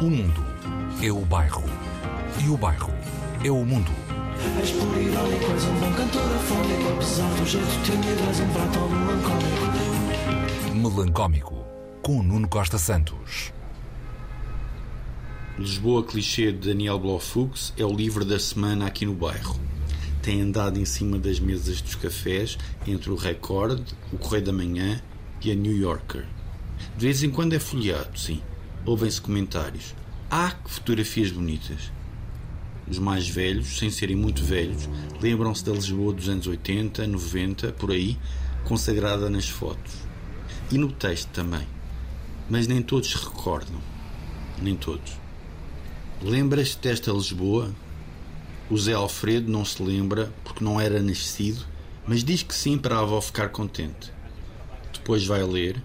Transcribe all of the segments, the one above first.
O mundo é o bairro. E o bairro é o mundo. És por és um bom cantor afónico Apesar do jeito tímido, és um prato melancólico Melancómico, com Nuno Costa Santos. Lisboa Clichê de Daniel Blofux é o livro da semana aqui no bairro. Tem andado em cima das mesas dos cafés entre o Record, o Correio da Manhã e a New Yorker. De vez em quando é folheado, sim. Ouvem-se comentários. Ah, que fotografias bonitas! Os mais velhos, sem serem muito velhos, lembram-se da Lisboa dos anos 80, 90, por aí, consagrada nas fotos. E no texto também. Mas nem todos recordam. Nem todos. Lembras-te desta Lisboa? O Zé Alfredo não se lembra porque não era nascido, mas diz que sim para a avó ficar contente. Depois vai ler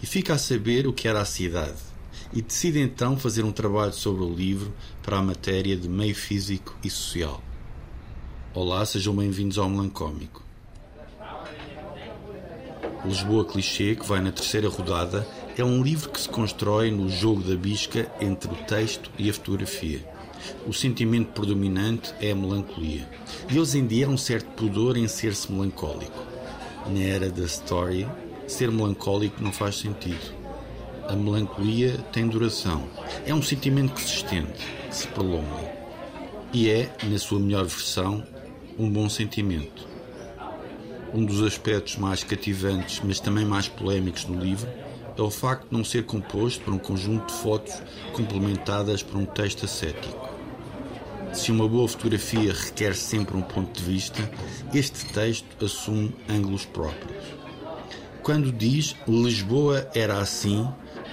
e fica a saber o que era a cidade e decide então fazer um trabalho sobre o livro para a matéria de meio físico e social. Olá, sejam bem-vindos ao Melancómico. Lisboa Clichê, que vai na terceira rodada, é um livro que se constrói no jogo da bisca entre o texto e a fotografia. O sentimento predominante é a melancolia. E hoje em dia há um certo pudor em ser-se melancólico. Na era da story, ser melancólico não faz sentido. A melancolia tem duração. É um sentimento que se estende, que se prolonga. E é, na sua melhor versão, um bom sentimento. Um dos aspectos mais cativantes, mas também mais polémicos do livro, é o facto de não ser composto por um conjunto de fotos complementadas por um texto ascético. Se uma boa fotografia requer sempre um ponto de vista, este texto assume ângulos próprios. Quando diz Lisboa era assim,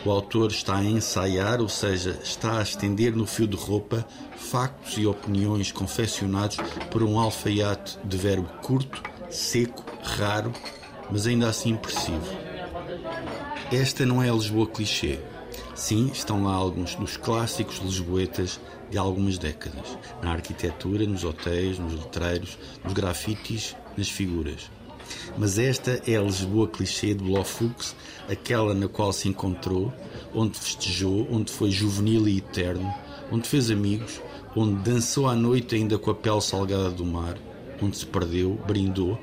o autor está a ensaiar, ou seja, está a estender no fio de roupa factos e opiniões confeccionados por um alfaiate de verbo curto, seco, raro, mas ainda assim impressivo. Esta não é a Lisboa clichê. Sim, estão lá alguns dos clássicos lisboetas de algumas décadas. Na arquitetura, nos hotéis, nos letreiros, nos grafites, nas figuras. Mas esta é a Lisboa clichê de Blofux, aquela na qual se encontrou, onde festejou, onde foi juvenil e eterno, onde fez amigos, onde dançou à noite ainda com a pele salgada do mar, onde se perdeu, brindou,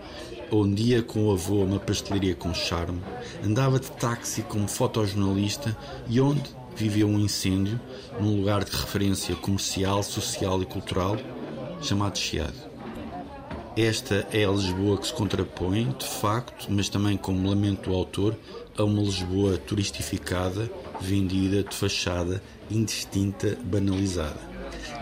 onde ia com o avô a uma pastelaria com charme, andava de táxi como fotojornalista e onde viveu um incêndio num lugar de referência comercial, social e cultural chamado Chiado. Esta é a Lisboa que se contrapõe, de facto, mas também como lamento do autor, a uma Lisboa turistificada, vendida, de fachada, indistinta, banalizada.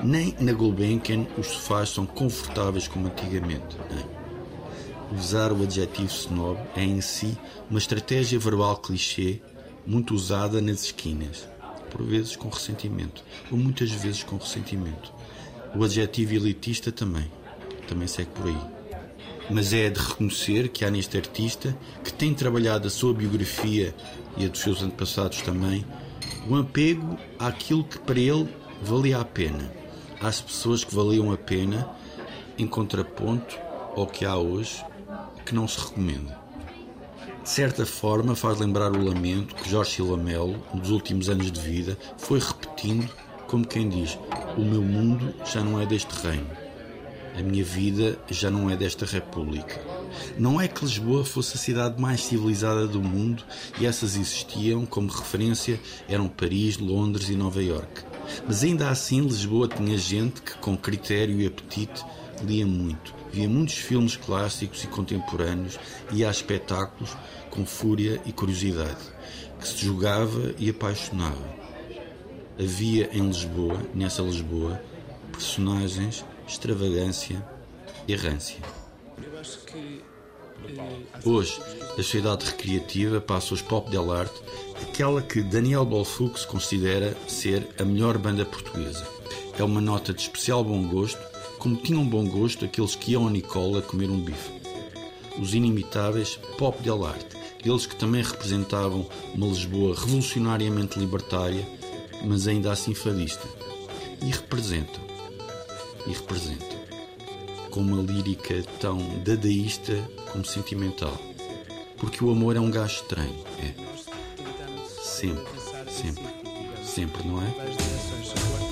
Nem na Gulbenkian os sofás são confortáveis como antigamente. Nem. Usar o adjetivo snob é em si uma estratégia verbal clichê muito usada nas esquinas, por vezes com ressentimento, ou muitas vezes com ressentimento. O adjetivo elitista também, também segue por aí. Mas é de reconhecer que há neste artista, que tem trabalhado a sua biografia e a dos seus antepassados também, um apego àquilo que para ele valia a pena, às pessoas que valiam a pena, em contraponto ao que há hoje que não se recomenda. De certa forma, faz lembrar o lamento que Jorge Silva Melo, nos últimos anos de vida, foi repetindo, como quem diz: O meu mundo já não é deste reino. A minha vida já não é desta república. Não é que Lisboa fosse a cidade mais civilizada do mundo e essas existiam, como referência, eram Paris, Londres e Nova York. Mas ainda assim, Lisboa tinha gente que, com critério e apetite, lia muito via muitos filmes clássicos e contemporâneos e há espetáculos com fúria e curiosidade, que se jogava e apaixonava. Havia em Lisboa, nessa Lisboa, personagens, extravagância, errância. Hoje, a sociedade recreativa passa aos pop del arte, aquela que Daniel Bolfux considera ser a melhor banda portuguesa. É uma nota de especial bom gosto como tinham bom gosto aqueles que iam a Nicola comer um bife. Os inimitáveis pop del arte, eles que também representavam uma Lisboa revolucionariamente libertária, mas ainda assim fadista. E representam. E representam. Com uma lírica tão dadaísta como sentimental. Porque o amor é um gajo estranho. É. Sempre, sempre. Sempre, não é?